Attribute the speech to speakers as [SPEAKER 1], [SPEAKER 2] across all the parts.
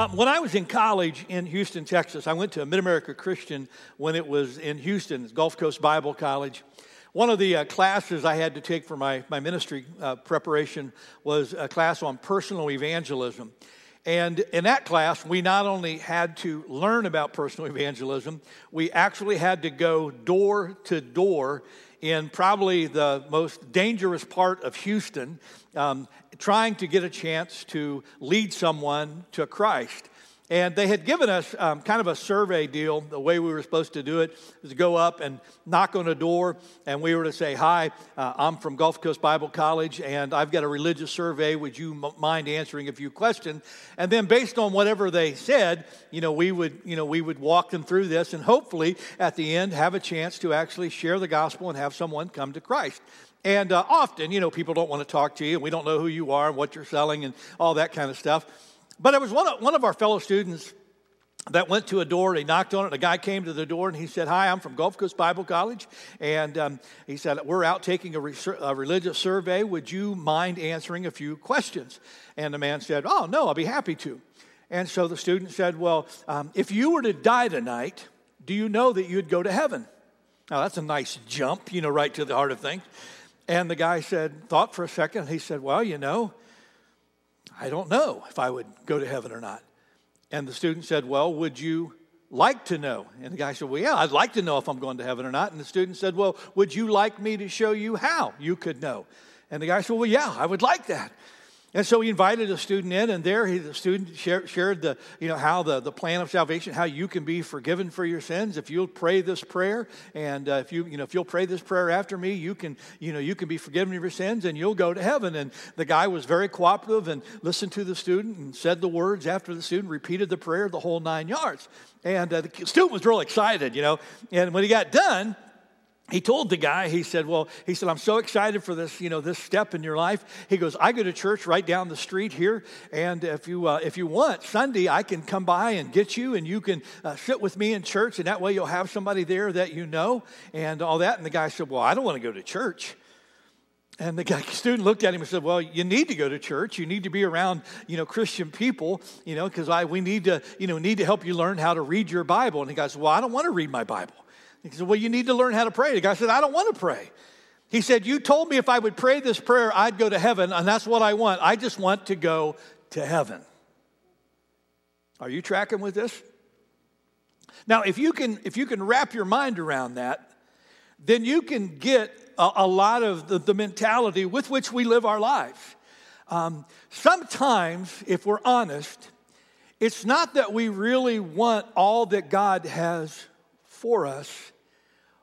[SPEAKER 1] Um, when I was in college in Houston, Texas, I went to Mid America Christian when it was in Houston, Gulf Coast Bible College. One of the uh, classes I had to take for my, my ministry uh, preparation was a class on personal evangelism. And in that class, we not only had to learn about personal evangelism, we actually had to go door to door in probably the most dangerous part of Houston, um, trying to get a chance to lead someone to Christ. And they had given us um, kind of a survey deal. The way we were supposed to do it was to go up and knock on a door, and we were to say, Hi, uh, I'm from Gulf Coast Bible College, and I've got a religious survey. Would you m- mind answering a few questions? And then, based on whatever they said, you know, we would, you know, we would walk them through this, and hopefully, at the end, have a chance to actually share the gospel and have someone come to Christ. And uh, often, you know, people don't want to talk to you, and we don't know who you are and what you're selling and all that kind of stuff. But it was one of, one of our fellow students that went to a door. and He knocked on it. And A guy came to the door and he said, Hi, I'm from Gulf Coast Bible College. And um, he said, We're out taking a, a, religious survey. Would you mind answering a few questions? And the man said, Oh, no, I'll be happy to. And so the student said, Well, um, if you were to die tonight, do you know that you'd go to heaven? Now, that's a nice jump, you know, right to the heart of things. And the guy said, Thought for a second. He said, Well, you know, I don't know if I would go to heaven or not. And the student said, Well, would you like to know? And the guy said, Well, yeah, I'd like to know if I'm going to heaven or not. And the student said, Well, would you like me to show you how you could know? And the guy said, Well, yeah, I would like that. And so he invited a student in, and there he, the student shared, shared, the, you know, how the, the plan of salvation, how you can be forgiven for your sins if you'll pray this prayer, and uh, if you, you know, if you'll pray this prayer after me, you can, you know, you can be forgiven of your sins, and you'll go to heaven. And the guy was very cooperative and listened to the student and said the words after the student repeated the prayer, the whole nine yards. And uh, the student was real excited, you know. And when he got done, he told the guy, he said, Well, he said, I'm so excited for this, you know, this step in your life. He goes, I go to church right down the street here, and if you, uh, if you want, Sunday, I can come by and get you, and you can uh, sit with me in church, and that way you'll have somebody there that you know, and all that. And the guy said, Well, I don't want to go to church. And the guy, student looked at him and said, "Well, you need to go to church. You need to be around, you know, Christian people, you know, because I we need to, you know, need to help you learn how to read your Bible." And he goes, "Well, I don't want to read my Bible." He said, Well, you need to learn how to pray. The guy said, I don't want to pray. He said, You told me if I would pray this prayer, I'd go to heaven, and that's what I want. I just want to go to heaven. Are you tracking with this? Now, if you can, if you can wrap your mind around that, then you can get a, a lot of the, the, mentality with which we live our lives. Um, sometimes, if we're honest, it's not that we really want all that God has for us.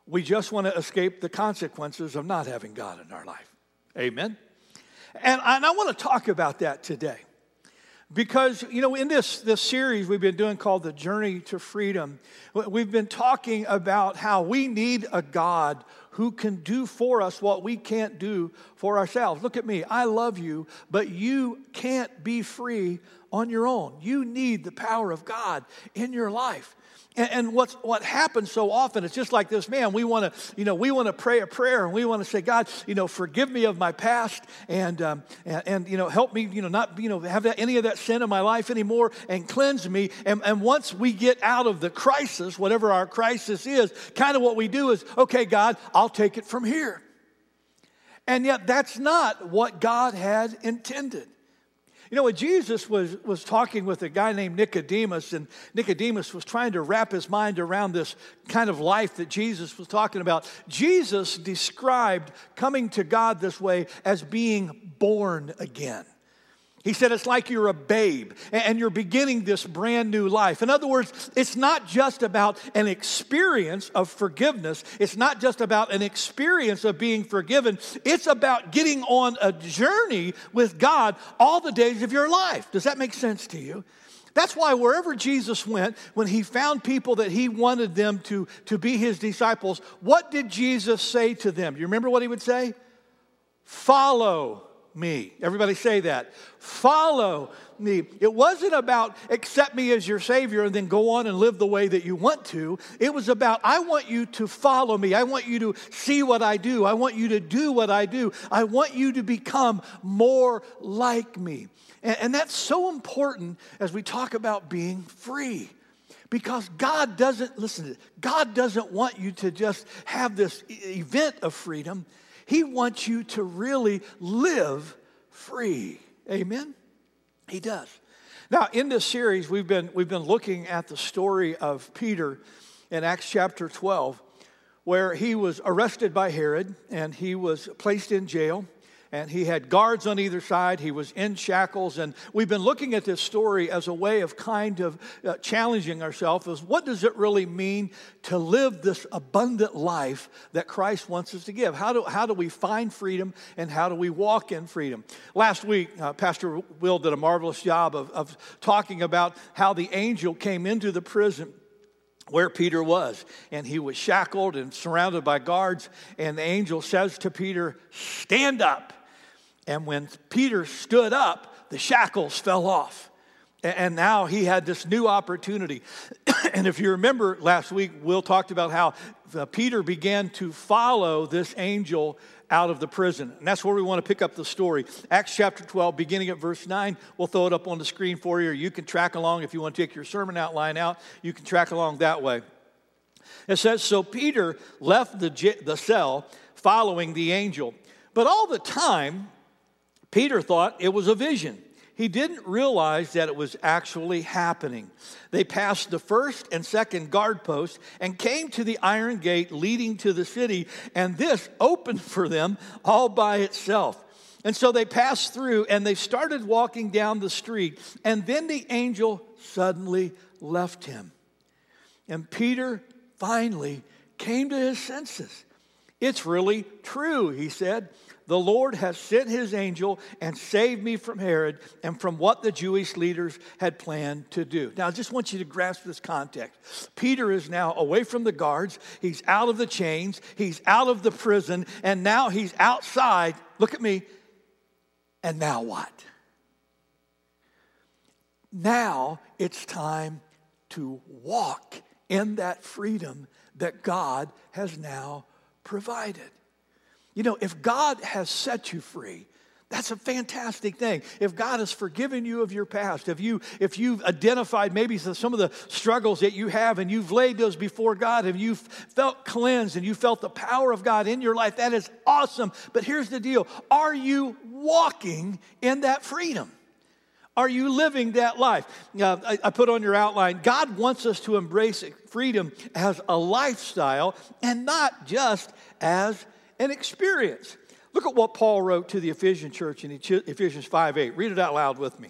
[SPEAKER 1] We just want to escape the consequences of not having God in our life. Amen? And, and I want to talk about that today. Because, you know, in this, this series we've been doing called The Journey to Freedom, we've been talking about how we need a God who can do for us what we can't do for ourselves. Look at me, I love you, but you can't be free on your own. You need the power of God in your life. And, and what's, what happens so often, it's just like this man. We want to, you know, we want to pray a prayer and we want to say, God, you know, forgive me of my past and, um, and, and, you know, help me, you know, not, you know, have that, any of that sin in my life anymore and cleanse me. And, and once we get out of the crisis, whatever our crisis is, kind of what we do is, okay, God, I'll take it from here. And yet, that's not what God had intended. You know, when Jesus was, was talking with a guy named Nicodemus, and Nicodemus was trying to wrap his mind around this kind of life that Jesus was talking about, Jesus described coming to God this way as being born again. He said it's like you're a babe and you're beginning this brand new life. In other words, it's not just about an experience of forgiveness, it's not just about an experience of being forgiven, it's about getting on a journey with God all the days of your life. Does that make sense to you? That's why wherever Jesus went, when he found people that he wanted them to, to be his disciples, what did Jesus say to them? Do you remember what he would say? Follow me. Everybody say that. Follow me. It wasn't about accept me as your Savior and then go on and live the way that you want to. It was about I want you to follow me. I want you to see what I do. I want you to do what I do. I want you to become more like me. And, and that's so important as we talk about being free. Because God doesn't, listen God doesn't want you to just have this event of freedom. He wants you to really live free. Amen? He does. Now, in this series, we've been, we've been looking at the story of Peter in Acts chapter 12, where he was arrested by Herod and he was placed in jail and he had guards on either side. He was in shackles. And we've been looking at this story as a way of kind of uh, challenging ourselves as what does it really mean to live this abundant life that Christ wants us to give? How do, how do we find freedom and how do we walk in freedom? Last week, uh, Pastor Will did a marvelous job of, of talking about how the angel came into the prison where Peter was. And he was shackled and surrounded by guards. And the angel says to Peter, Stand up. And when Peter stood up, the shackles fell off. And now he had this new opportunity. and if you remember last week, Will talked about how uh, Peter began to follow this angel out of the prison. And that's where we want to pick up the story. Acts chapter 12, beginning at verse 9. We'll throw it up on the screen for you, or you can track along if you want to take your sermon outline out. You can track along that way. It says So Peter left the, the cell following the angel. But all the time, Peter thought it was a vision. He didn't realize that it was actually happening. They passed the first and second guard posts and came to the iron gate leading to the city, and this opened for them all by itself. And so they passed through and they started walking down the street, and then the angel suddenly left him. And Peter finally came to his senses. It's really true, he said. The Lord has sent his angel and saved me from Herod and from what the Jewish leaders had planned to do. Now, I just want you to grasp this context. Peter is now away from the guards, he's out of the chains, he's out of the prison, and now he's outside. Look at me. And now what? Now it's time to walk in that freedom that God has now provided. You know, if God has set you free, that's a fantastic thing. If God has forgiven you of your past, if you if you've identified maybe some of the struggles that you have and you've laid those before God and you've felt cleansed and you felt the power of God in your life, that is awesome. But here's the deal: Are you walking in that freedom? Are you living that life? Uh, I, I put on your outline God wants us to embrace freedom as a lifestyle and not just as an experience. Look at what Paul wrote to the Ephesian church in Ephesians 5 8. Read it out loud with me.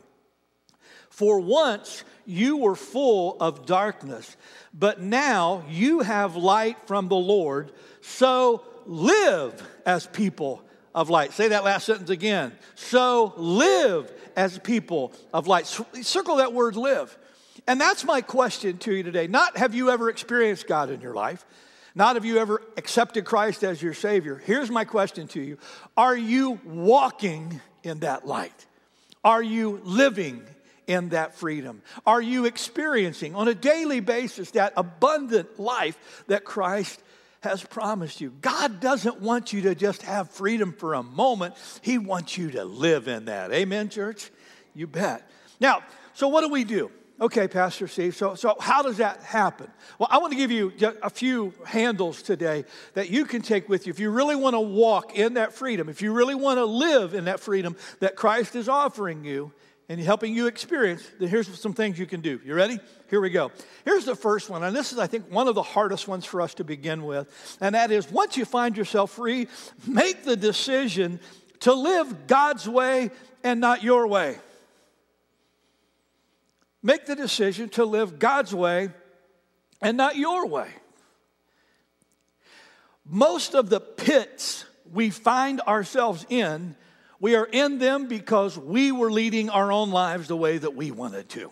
[SPEAKER 1] For once you were full of darkness, but now you have light from the Lord, so live as people of light. Say that last sentence again. So live as people of light. Circle that word live. And that's my question to you today. Not have you ever experienced God in your life, not have you ever accepted Christ as your Savior. Here's my question to you Are you walking in that light? Are you living in that freedom? Are you experiencing on a daily basis that abundant life that Christ has promised you? God doesn't want you to just have freedom for a moment, He wants you to live in that. Amen, church? You bet. Now, so what do we do? Okay, Pastor Steve, so, so how does that happen? Well, I want to give you a few handles today that you can take with you. If you really want to walk in that freedom, if you really want to live in that freedom that Christ is offering you and helping you experience, then here's some things you can do. You ready? Here we go. Here's the first one, and this is, I think, one of the hardest ones for us to begin with, and that is once you find yourself free, make the decision to live God's way and not your way. Make the decision to live God's way and not your way. Most of the pits we find ourselves in, we are in them because we were leading our own lives the way that we wanted to.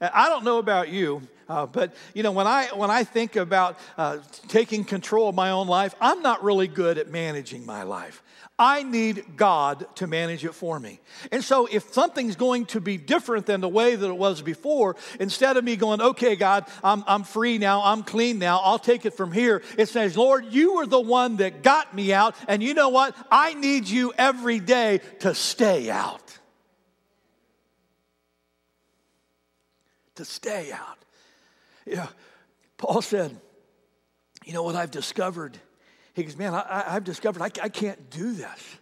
[SPEAKER 1] I don't know about you, Uh, but you know, when I when I think about uh, taking control of my own life, I'm not really good at managing my life. I need God to manage it for me. And so, if something's going to be different than the way that it was before, instead of me going, okay, God, I'm, I'm free now, I'm clean now, I'll take it from here, it says, Lord, you were the one that got me out. And you know what? I need you every day to stay out. To stay out. Yeah. Paul said, you know what I've discovered? He goes, Man, I, have discovered I, I can't do this.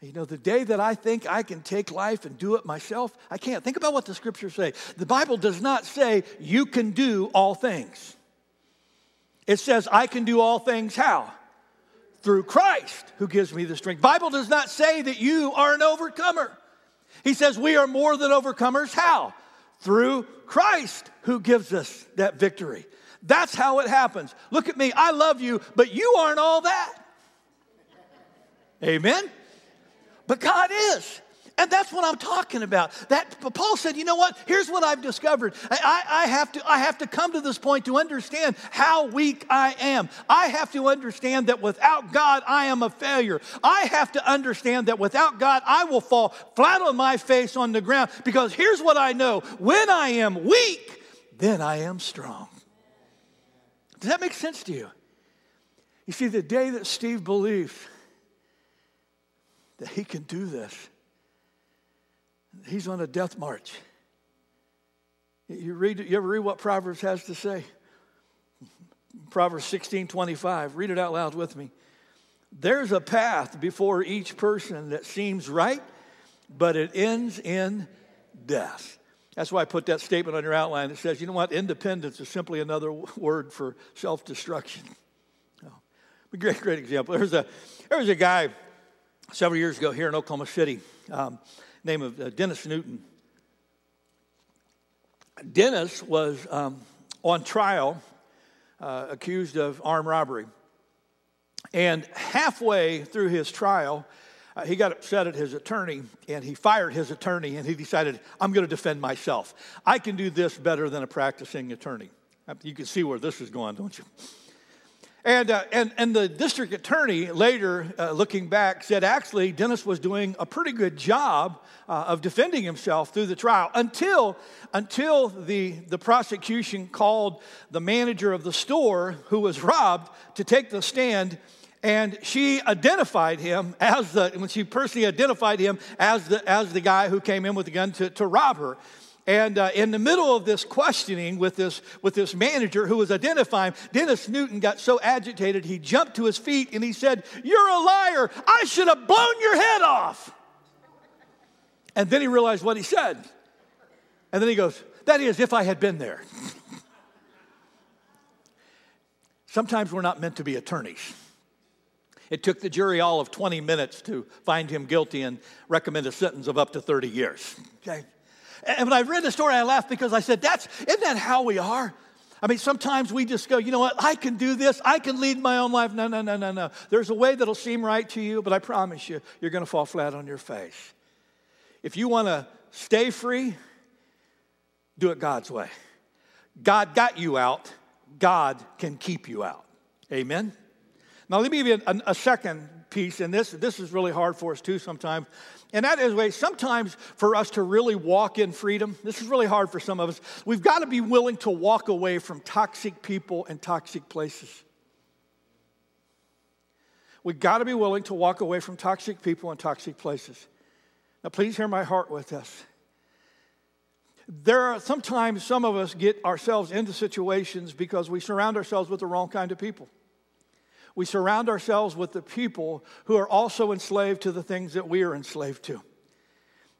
[SPEAKER 1] You know, the day that I think I can take life and do it myself, I can't. Think about what the scriptures say. The Bible does not say you can do all things. It says I can do all things how? Through Christ who gives me the strength. Bible does not say that you are an overcomer. He says we are more than overcomers. How? Through Christ who gives us that victory. That's how it happens. Look at me, I love you, but you aren't all that. Amen? But God is. And that's what I'm talking about. That Paul said, you know what? Here's what I've discovered. I, I, have to, I have to come to this point to understand how weak I am. I have to understand that without God, I am a failure. I have to understand that without God, I will fall flat on my face on the ground. Because here's what I know when I am weak, then I am strong. Does that make sense to you? You see, the day that Steve believed that he can do this, he's on a death march. You, read, you ever read what Proverbs has to say? Proverbs 16 25. Read it out loud with me. There's a path before each person that seems right, but it ends in death. That's why I put that statement on your outline. It says, you know what? Independence is simply another word for self destruction. Oh, great, great example. There was a, there was a guy several years ago here in Oklahoma City, um, name of uh, Dennis Newton. Dennis was um, on trial, uh, accused of armed robbery. And halfway through his trial, uh, he got upset at his attorney and he fired his attorney and he decided, I'm going to defend myself. I can do this better than a practicing attorney. Uh, you can see where this is going, don't you? And, uh, and, and the district attorney later, uh, looking back, said actually Dennis was doing a pretty good job uh, of defending himself through the trial until, until the, the prosecution called the manager of the store who was robbed to take the stand and she identified him as the, when she personally identified him as the, as the guy who came in with the gun to, to rob her. And uh, in the middle of this questioning with this, with this manager who was identifying, Dennis Newton got so agitated he jumped to his feet and he said, You're a liar. I should have blown your head off. And then he realized what he said. And then he goes, That is, if I had been there. Sometimes we're not meant to be attorneys. It took the jury all of 20 minutes to find him guilty and recommend a sentence of up to 30 years. Okay? And when I read the story, I laughed because I said, That's, isn't that how we are? I mean, sometimes we just go, you know what, I can do this, I can lead my own life. No, no, no, no, no. There's a way that'll seem right to you, but I promise you, you're going to fall flat on your face. If you want to stay free, do it God's way. God got you out, God can keep you out. Amen? Now, let me give you a, a second piece, and this, this is really hard for us too sometimes. And that is, way sometimes for us to really walk in freedom, this is really hard for some of us. We've got to be willing to walk away from toxic people and toxic places. We've got to be willing to walk away from toxic people and toxic places. Now, please hear my heart with this. There are sometimes some of us get ourselves into situations because we surround ourselves with the wrong kind of people we surround ourselves with the people who are also enslaved to the things that we are enslaved to.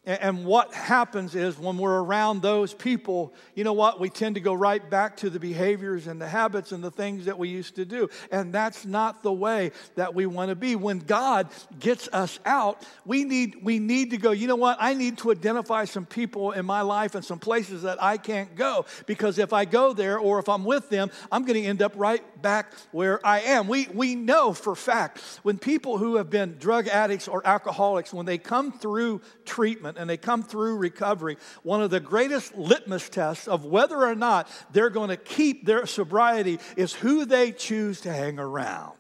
[SPEAKER 1] And what happens is when we're around those people, you know what? We tend to go right back to the behaviors and the habits and the things that we used to do. And that's not the way that we want to be. When God gets us out, we need, we need to go, you know what? I need to identify some people in my life and some places that I can't go. Because if I go there or if I'm with them, I'm going to end up right back where I am. We, we know for fact when people who have been drug addicts or alcoholics, when they come through treatment, treatment and they come through recovery, one of the greatest litmus tests of whether or not they're going to keep their sobriety is who they choose to hang around.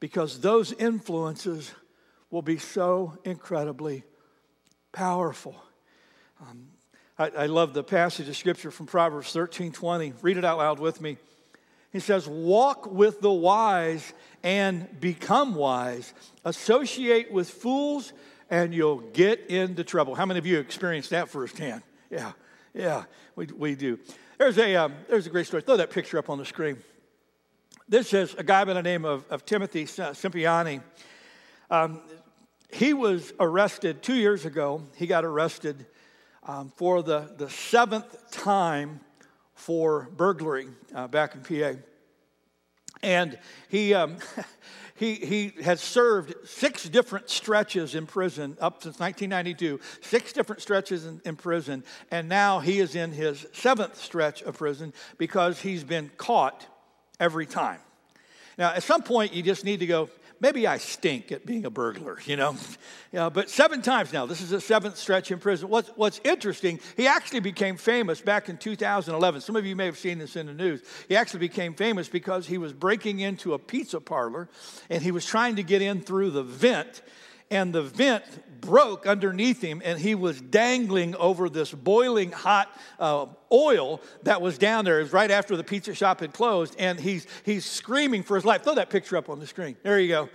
[SPEAKER 1] Because those influences will be so incredibly powerful. Um, I, I love the passage of scripture from Proverbs 13 20. Read it out loud with me. He says, Walk with the wise and become wise. Associate with fools and you'll get into trouble. How many of you experienced that firsthand? Yeah, yeah, we, we do. There's a, um, there's a great story. Throw that picture up on the screen. This is a guy by the name of, of Timothy Simpiani. Um, he was arrested two years ago. He got arrested um, for the, the seventh time for burglary uh, back in PA. And he, um, he, he has served six different stretches in prison up since 1992, six different stretches in, in prison. And now he is in his seventh stretch of prison because he's been caught every time. Now, at some point, you just need to go, maybe I stink at being a burglar, you know? Yeah, but seven times now. This is the seventh stretch in prison. What's, what's interesting, he actually became famous back in 2011. Some of you may have seen this in the news. He actually became famous because he was breaking into a pizza parlor and he was trying to get in through the vent and the vent broke underneath him, and he was dangling over this boiling hot uh, oil that was down there. It was right after the pizza shop had closed, and he's, he's screaming for his life. Throw that picture up on the screen. There you go.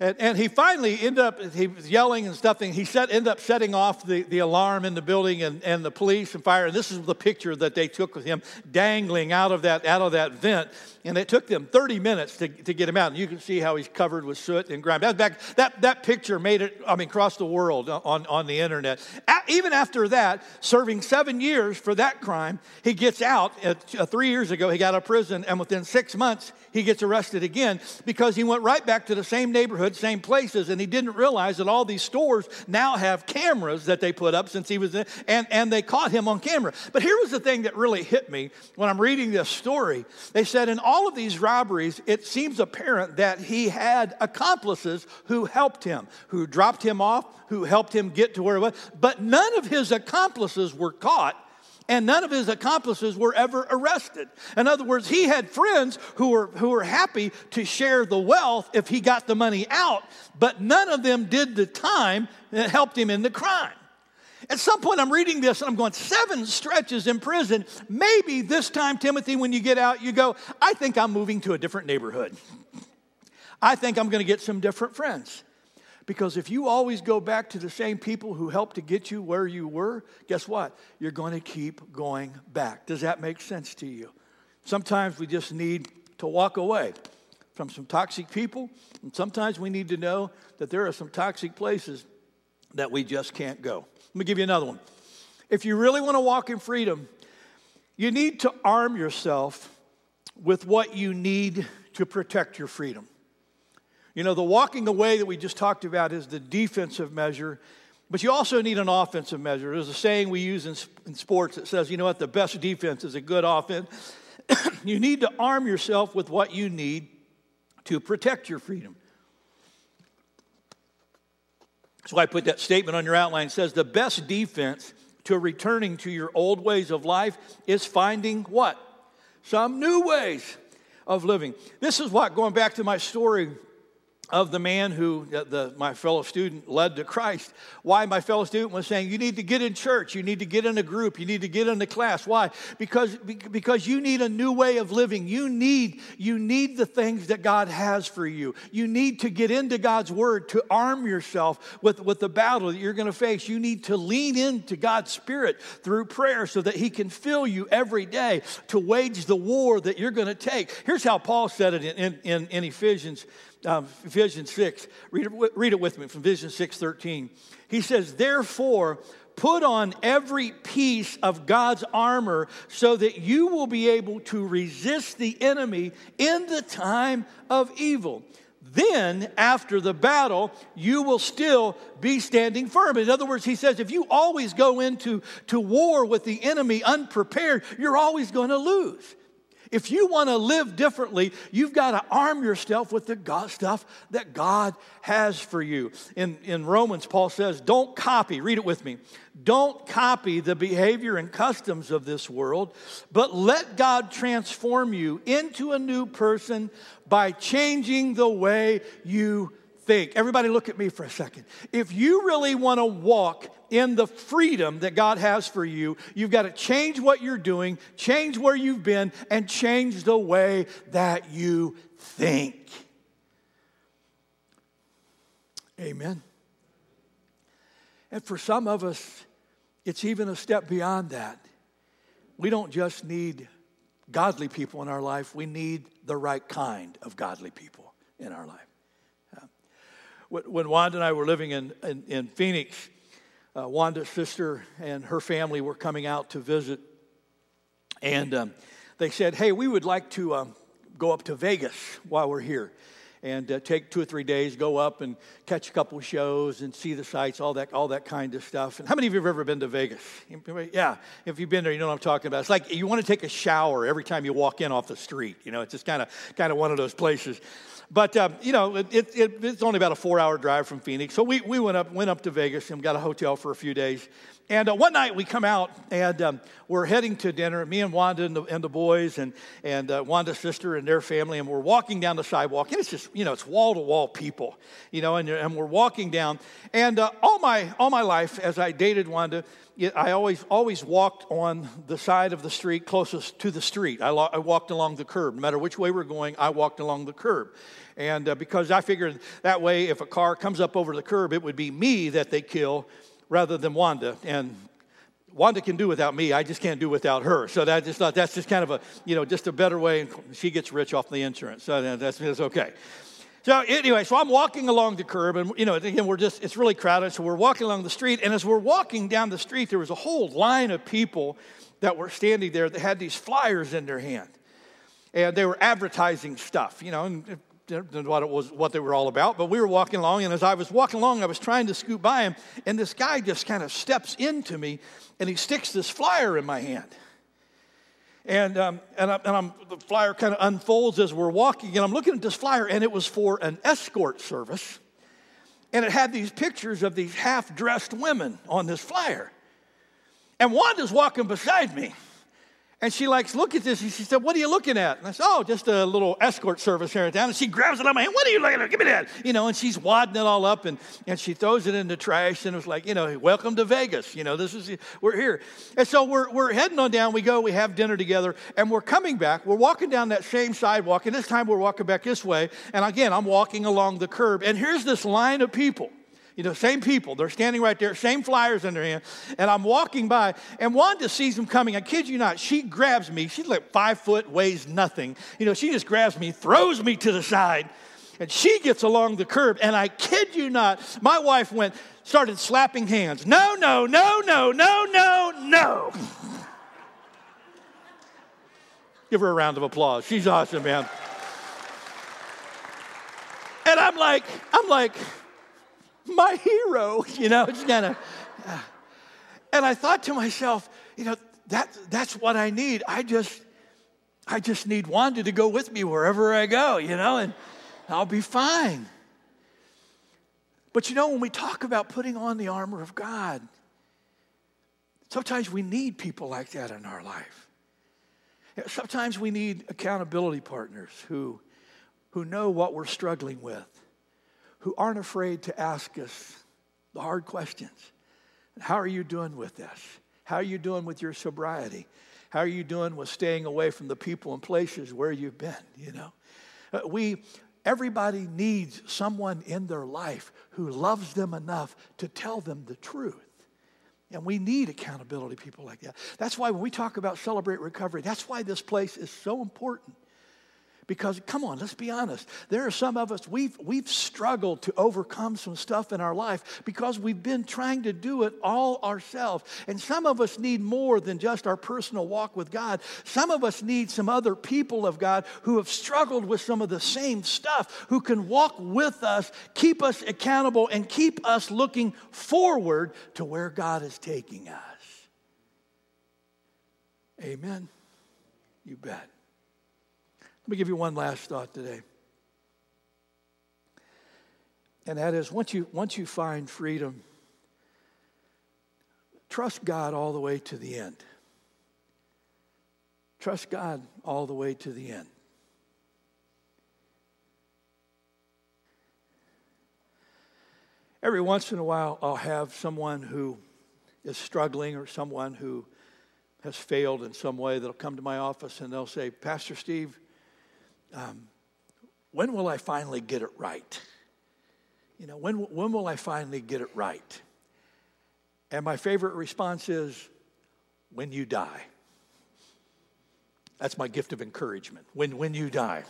[SPEAKER 1] And, and, he finally ended up, he was yelling and stuff, and he set, ended up setting off the, the alarm in the building and, and the police and fire. And this is the picture that they took with him dangling out of that, out of that vent. And it took them 30 minutes to, to get him out. And you can see how he's covered with soot and grime. That, back, that, that picture made it, I mean, across the world on, on the internet. even after that, serving seven years for that crime, he gets out. Uh, three years ago, he got out of prison, and within six months, he gets arrested again because he went right back to the same neighborhood, same places, and he didn't realize that all these stores now have cameras that they put up since he was in, and, and they caught him on camera. But here was the thing that really hit me when I'm reading this story. They said in of these robberies, it seems apparent that he had accomplices who helped him, who dropped him off, who helped him get to where he was, but none of his accomplices were caught and none of his accomplices were ever arrested. In other words, he had friends who were, who were happy to share the wealth if he got the money out, but none of them did the time that helped him in the crime. At some point, I'm reading this and I'm going, seven stretches in prison. Maybe this time, Timothy, when you get out, you go, I think I'm moving to a different neighborhood. I think I'm going to get some different friends. Because if you always go back to the same people who helped to get you where you were, guess what? You're going to keep going back. Does that make sense to you? Sometimes we just need to walk away from some toxic people, and sometimes we need to know that there are some toxic places that we just can't go. Let me give you another one. If you really want to walk in freedom, you need to arm yourself with what you need to protect your freedom. You know, the walking away that we just talked about is the defensive measure, but you also need an offensive measure. There's a saying we use in, in sports that says, you know what, the best defense is a good offense. you need to arm yourself with what you need to protect your freedom. That's why I put that statement on your outline. It says the best defense to returning to your old ways of life is finding what? Some new ways of living. This is what, going back to my story of the man who the, my fellow student led to Christ. Why my fellow student was saying, You need to get in church, you need to get in a group, you need to get in a class. Why? Because, because you need a new way of living. You need, you need the things that God has for you. You need to get into God's word to arm yourself with, with the battle that you're going to face. You need to lean into God's Spirit through prayer so that He can fill you every day to wage the war that you're going to take. Here's how Paul said it in, in, in Ephesians um, Ephesians 6. Read it, read it with me from Ephesians 6 13. He says, Therefore, put on every piece of God's armor so that you will be able to resist the enemy in the time of evil. Then, after the battle, you will still be standing firm. In other words, he says, if you always go into to war with the enemy unprepared, you're always going to lose. If you want to live differently, you've got to arm yourself with the God, stuff that God has for you. In, in Romans, Paul says, Don't copy, read it with me. Don't copy the behavior and customs of this world, but let God transform you into a new person by changing the way you think. Everybody, look at me for a second. If you really want to walk in the freedom that God has for you, you've got to change what you're doing, change where you've been, and change the way that you think. Amen. And for some of us, it's even a step beyond that. We don't just need godly people in our life, we need the right kind of godly people in our life. When Wanda and I were living in, in, in Phoenix, uh, Wanda's sister and her family were coming out to visit. And um, they said, Hey, we would like to um, go up to Vegas while we're here and uh, take two or three days, go up and catch a couple shows and see the sights, all that, all that kind of stuff. And how many of you have ever been to Vegas? Yeah, if you've been there, you know what I'm talking about. It's like you want to take a shower every time you walk in off the street. You know, it's just kind of kind of one of those places. But um, you know, it, it, it's only about a four-hour drive from Phoenix, so we, we went up went up to Vegas and got a hotel for a few days. And uh, one night we come out and um, we're heading to dinner, me and Wanda and the, and the boys and, and uh, Wanda's sister and their family, and we're walking down the sidewalk. And it's just, you know, it's wall to wall people, you know, and, and we're walking down. And uh, all, my, all my life, as I dated Wanda, I always, always walked on the side of the street closest to the street. I, lo- I walked along the curb. No matter which way we're going, I walked along the curb. And uh, because I figured that way, if a car comes up over the curb, it would be me that they kill rather than Wanda. And Wanda can do without me. I just can't do without her. So that just thought that's just kind of a, you know, just a better way. She gets rich off the insurance. So uh, that's, that's okay. So anyway, so I'm walking along the curb, and you know, again, we're just it's really crowded. So we're walking along the street, and as we're walking down the street, there was a whole line of people that were standing there that had these flyers in their hand, and they were advertising stuff. You know, and what it was, what they were all about. But we were walking along, and as I was walking along, I was trying to scoot by him, and this guy just kind of steps into me, and he sticks this flyer in my hand. And, um, and, I, and I'm, the flyer kind of unfolds as we're walking, and I'm looking at this flyer, and it was for an escort service. And it had these pictures of these half dressed women on this flyer. And Wanda's walking beside me. And she likes, look at this. And she said, What are you looking at? And I said, Oh, just a little escort service here in town. And she grabs it out of my hand. What are you looking at? Give me that. You know, and she's wadding it all up and, and she throws it in the trash. And it was like, you know, welcome to Vegas. You know, this is, we're here. And so we're, we're heading on down. We go, we have dinner together, and we're coming back. We're walking down that same sidewalk. And this time we're walking back this way. And again, I'm walking along the curb. And here's this line of people you know, same people. They're standing right there, same flyers in their hand. And I'm walking by, and Wanda sees them coming. I kid you not, she grabs me. She's like five foot, weighs nothing. You know, she just grabs me, throws me to the side, and she gets along the curb. And I kid you not, my wife went, started slapping hands. No, no, no, no, no, no, no. Give her a round of applause. She's awesome, man. And I'm like, I'm like, my hero, you know, it's kind of. Uh, and I thought to myself, you know, that, that's what I need. I just, I just need Wanda to go with me wherever I go, you know, and I'll be fine. But you know, when we talk about putting on the armor of God, sometimes we need people like that in our life. Sometimes we need accountability partners who, who know what we're struggling with who aren't afraid to ask us the hard questions. How are you doing with this? How are you doing with your sobriety? How are you doing with staying away from the people and places where you've been, you know? Uh, we everybody needs someone in their life who loves them enough to tell them the truth. And we need accountability people like that. That's why when we talk about celebrate recovery, that's why this place is so important. Because, come on, let's be honest. There are some of us, we've, we've struggled to overcome some stuff in our life because we've been trying to do it all ourselves. And some of us need more than just our personal walk with God. Some of us need some other people of God who have struggled with some of the same stuff, who can walk with us, keep us accountable, and keep us looking forward to where God is taking us. Amen. You bet. Let me give you one last thought today. And that is once you, once you find freedom, trust God all the way to the end. Trust God all the way to the end. Every once in a while, I'll have someone who is struggling or someone who has failed in some way that'll come to my office and they'll say, Pastor Steve, um, when will I finally get it right? You know, when, when will I finally get it right? And my favorite response is, when you die. That's my gift of encouragement. When, when you die.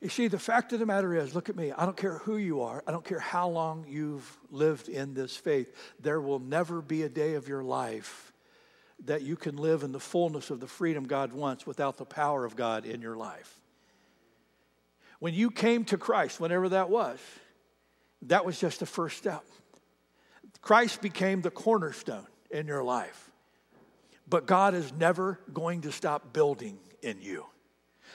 [SPEAKER 1] You see, the fact of the matter is look at me. I don't care who you are, I don't care how long you've lived in this faith. There will never be a day of your life that you can live in the fullness of the freedom God wants without the power of God in your life. When you came to Christ, whenever that was, that was just the first step. Christ became the cornerstone in your life. But God is never going to stop building in you.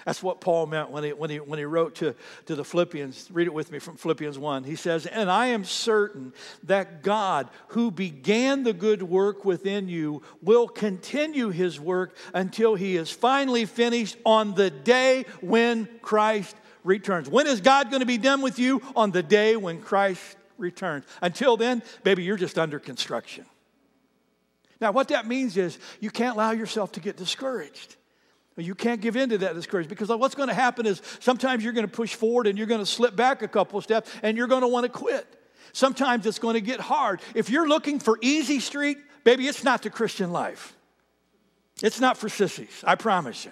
[SPEAKER 1] That's what Paul meant when he, when he, when he wrote to, to the Philippians. Read it with me from Philippians 1. He says, And I am certain that God, who began the good work within you, will continue his work until he is finally finished on the day when Christ returns. When is God going to be done with you? On the day when Christ returns. Until then, baby, you're just under construction. Now, what that means is you can't allow yourself to get discouraged. You can't give in to that discouragement because what's going to happen is sometimes you're going to push forward and you're going to slip back a couple steps and you're going to want to quit. Sometimes it's going to get hard. If you're looking for easy street, baby, it's not the Christian life. It's not for sissies, I promise you.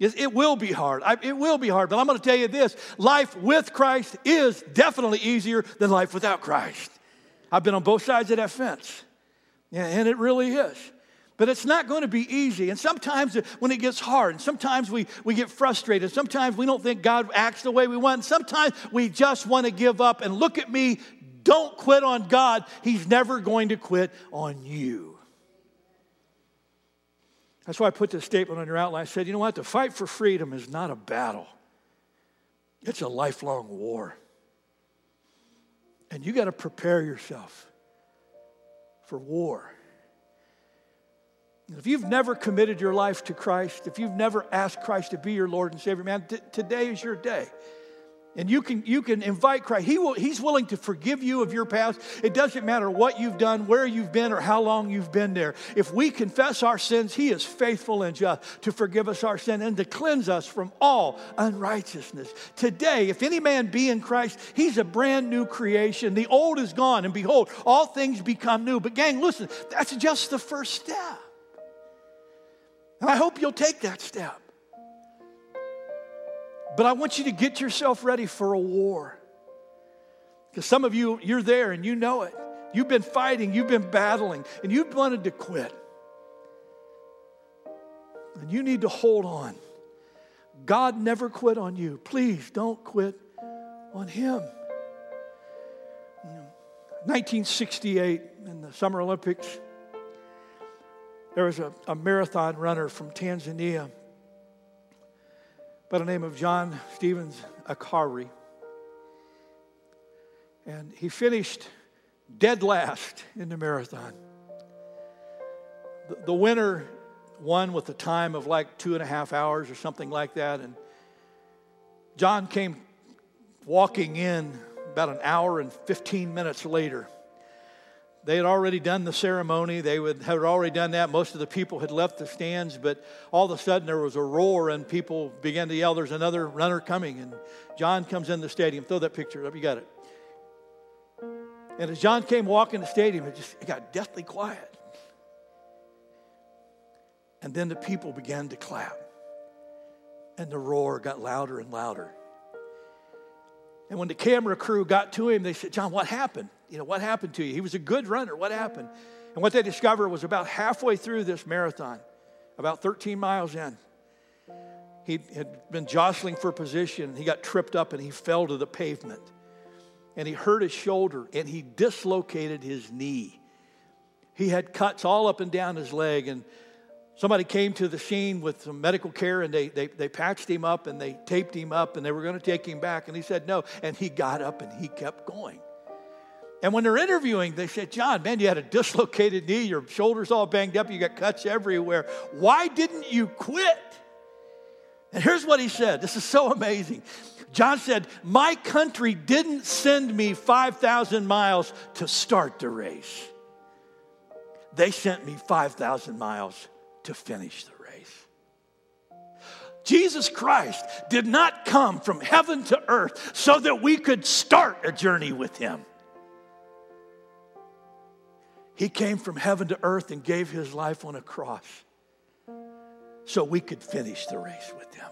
[SPEAKER 1] It will be hard. It will be hard. But I'm going to tell you this life with Christ is definitely easier than life without Christ. I've been on both sides of that fence, and it really is. But it's not going to be easy. And sometimes when it gets hard, and sometimes we, we get frustrated, sometimes we don't think God acts the way we want, and sometimes we just want to give up. And look at me, don't quit on God. He's never going to quit on you. That's why I put this statement on your outline. I said, you know what? The fight for freedom is not a battle, it's a lifelong war. And you got to prepare yourself for war. If you've never committed your life to Christ, if you've never asked Christ to be your Lord and Savior, man, t- today is your day. And you can, you can invite Christ. He will, he's willing to forgive you of your past. It doesn't matter what you've done, where you've been, or how long you've been there. If we confess our sins, He is faithful and just to forgive us our sin and to cleanse us from all unrighteousness. Today, if any man be in Christ, he's a brand new creation. The old is gone, and behold, all things become new. But, gang, listen, that's just the first step. And I hope you'll take that step. But I want you to get yourself ready for a war. Because some of you, you're there and you know it. You've been fighting, you've been battling, and you've wanted to quit. And you need to hold on. God never quit on you. Please don't quit on Him. 1968 in the Summer Olympics, there was a, a marathon runner from Tanzania by the name of John Stevens Akhwari. And he finished dead last in the marathon. The, the winner won with a time of like two and a half hours or something like that. And John came walking in about an hour and 15 minutes later. They had already done the ceremony. They would, had already done that. Most of the people had left the stands, but all of a sudden there was a roar and people began to yell, There's another runner coming. And John comes in the stadium. Throw that picture up. You got it. And as John came walking the stadium, it just it got deathly quiet. And then the people began to clap. And the roar got louder and louder. And when the camera crew got to him, they said, John, what happened? You know, what happened to you? He was a good runner. What happened? And what they discovered was about halfway through this marathon, about 13 miles in, he had been jostling for position. He got tripped up and he fell to the pavement. And he hurt his shoulder and he dislocated his knee. He had cuts all up and down his leg. And Somebody came to the scene with some medical care and they, they, they patched him up and they taped him up and they were going to take him back. And he said no. And he got up and he kept going. And when they're interviewing, they said, John, man, you had a dislocated knee, your shoulder's all banged up, you got cuts everywhere. Why didn't you quit? And here's what he said. This is so amazing. John said, My country didn't send me 5,000 miles to start the race. They sent me 5,000 miles to finish the race. Jesus Christ did not come from heaven to earth so that we could start a journey with him. He came from heaven to earth and gave his life on a cross so we could finish the race with him.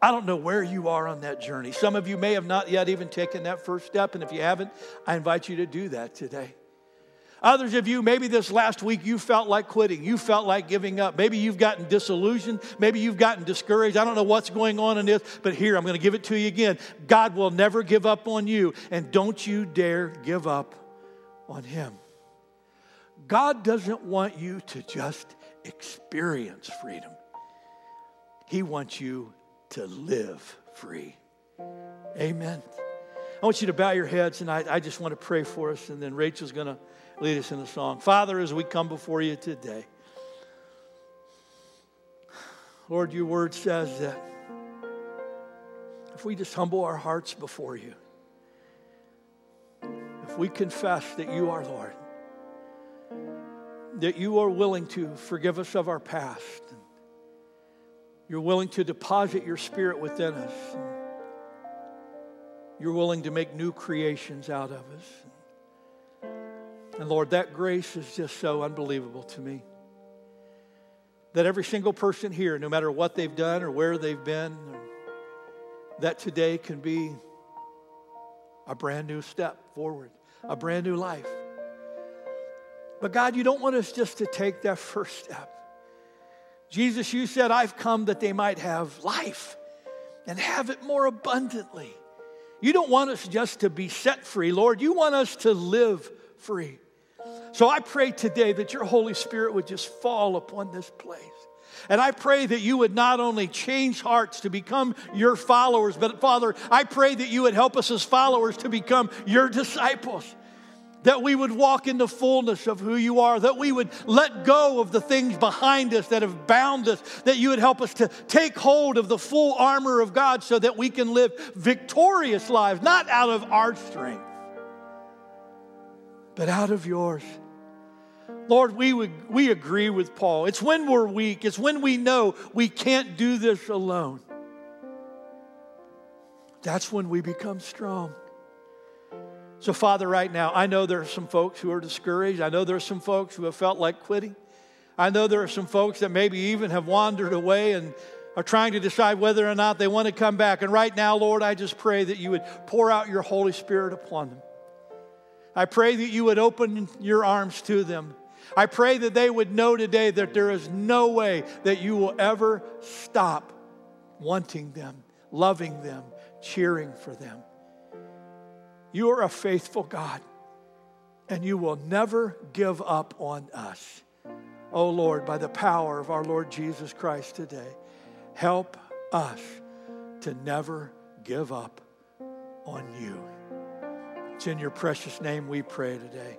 [SPEAKER 1] I don't know where you are on that journey. Some of you may have not yet even taken that first step, and if you haven't, I invite you to do that today. Others of you, maybe this last week you felt like quitting. You felt like giving up. Maybe you've gotten disillusioned. Maybe you've gotten discouraged. I don't know what's going on in this, but here, I'm going to give it to you again. God will never give up on you, and don't you dare give up on Him. God doesn't want you to just experience freedom, He wants you to live free. Amen. I want you to bow your heads, and I, I just want to pray for us, and then Rachel's going to lead us in a song. Father, as we come before you today, Lord, your word says that if we just humble our hearts before you, if we confess that you are Lord, that you are willing to forgive us of our past, you're willing to deposit your spirit within us, you're willing to make new creations out of us. And Lord, that grace is just so unbelievable to me. That every single person here, no matter what they've done or where they've been, that today can be a brand new step forward, a brand new life. But God, you don't want us just to take that first step. Jesus, you said, I've come that they might have life and have it more abundantly. You don't want us just to be set free, Lord. You want us to live free. So I pray today that your Holy Spirit would just fall upon this place. And I pray that you would not only change hearts to become your followers, but Father, I pray that you would help us as followers to become your disciples. That we would walk in the fullness of who you are, that we would let go of the things behind us that have bound us, that you would help us to take hold of the full armor of God so that we can live victorious lives, not out of our strength, but out of yours. Lord, we, would, we agree with Paul. It's when we're weak, it's when we know we can't do this alone. That's when we become strong. So, Father, right now, I know there are some folks who are discouraged. I know there are some folks who have felt like quitting. I know there are some folks that maybe even have wandered away and are trying to decide whether or not they want to come back. And right now, Lord, I just pray that you would pour out your Holy Spirit upon them. I pray that you would open your arms to them I pray that they would know today that there is no way that you will ever stop wanting them, loving them, cheering for them. You are a faithful God, and you will never give up on us. Oh Lord, by the power of our Lord Jesus Christ today, help us to never give up on you. It's in your precious name we pray today.